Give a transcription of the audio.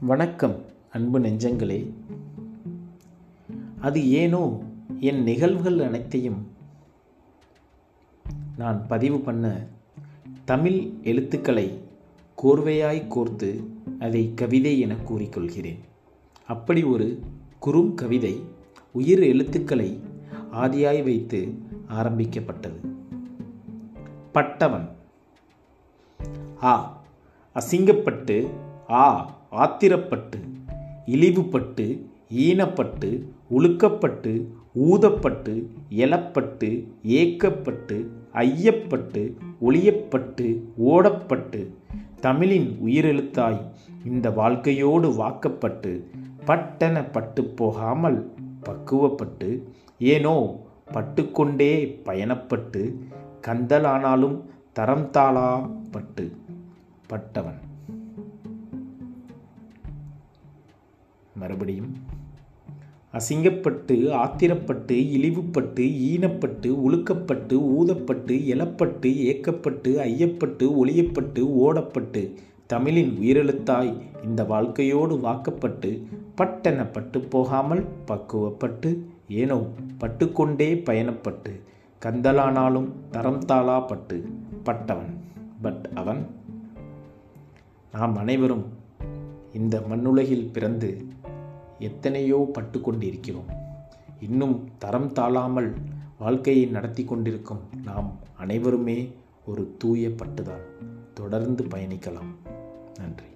வணக்கம் அன்பு நெஞ்சங்களே. அது ஏனோ என் நிகழ்வுகள் அனைத்தையும் நான் பதிவு பண்ண தமிழ் எழுத்துக்களை கோர்வையாய் கோர்த்து அதை கவிதை என கூறிக்கொள்கிறேன். அப்படி ஒரு குறும் கவிதை உயிர் எழுத்துக்களை ஆதியாய் வைத்து ஆரம்பிக்கப்பட்டது. பட்டவன். ஆ அசிங்கப்பட்டு ஆ ஆத்திரப்பட்டு இழிவுபட்டு ஈனப்பட்டு உழுக்கப்பட்டு ஊதப்பட்டு எழப்பட்டு ஏக்கப்பட்டு ஐயப்பட்டு ஒளியப்பட்டு ஓடப்பட்டு தமிழின் உயிரெழுத்தாய் இந்த வாழ்க்கையோடு வாக்கப்பட்டு பட்டென பட்டு போகாமல் பக்குவப்பட்டு ஏனோ பட்டுக்கொண்டே பயணப்பட்டு கந்தலானாலும் தரம் தாளா பட்டு பட்டவன். மறுபடியும் அசிங்கப்பட்டு ஆத்திரப்பட்டு இழிவுப்பட்டு ஈனப்பட்டு உழுக்கப்பட்டு ஊதப்பட்டு எழப்பட்டு ஏக்கப்பட்டு ஐயப்பட்டு ஒளியப்பட்டு ஓடப்பட்டு தமிழின் உயிரெழுத்தாய் இந்த வாழ்க்கையோடு வாக்கப்பட்டு பட்டென பட்டு போகாமல் பக்குவப்பட்டு ஏனோ பட்டுக்கொண்டே பயணப்பட்டு கந்தலானாலும் தரம் தாளா பட்டு பட்டவன் பட் அவன். நாம் அனைவரும் இந்த மண்ணுலகில் பிறந்து எத்தனையோ பட்டு கொண்டிருக்கிறோம் இன்னும் தரம் தாழாமல் வாழ்க்கையை நடத்தி கொண்டிருக்கும் நாம் அனைவருமே ஒரு தூய பட்டுதான். தொடர்ந்து பயணிக்கலாம். நன்றி.